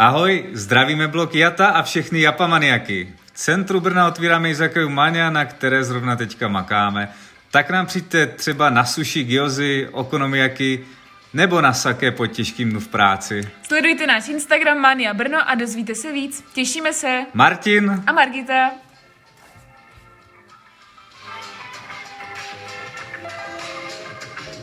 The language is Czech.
Ahoj, zdravíme blok Jata a všechny japamaniaky. V centru Brna otvíráme Izakaju Mania, na které zrovna teďka makáme. Tak nám přijďte třeba na sushi, gyozy, okonomiaky nebo na saké pod těžkým dnu v práci. Sledujte náš Instagram Mania Brno a dozvíte se víc. Těšíme se. Martin A Margita.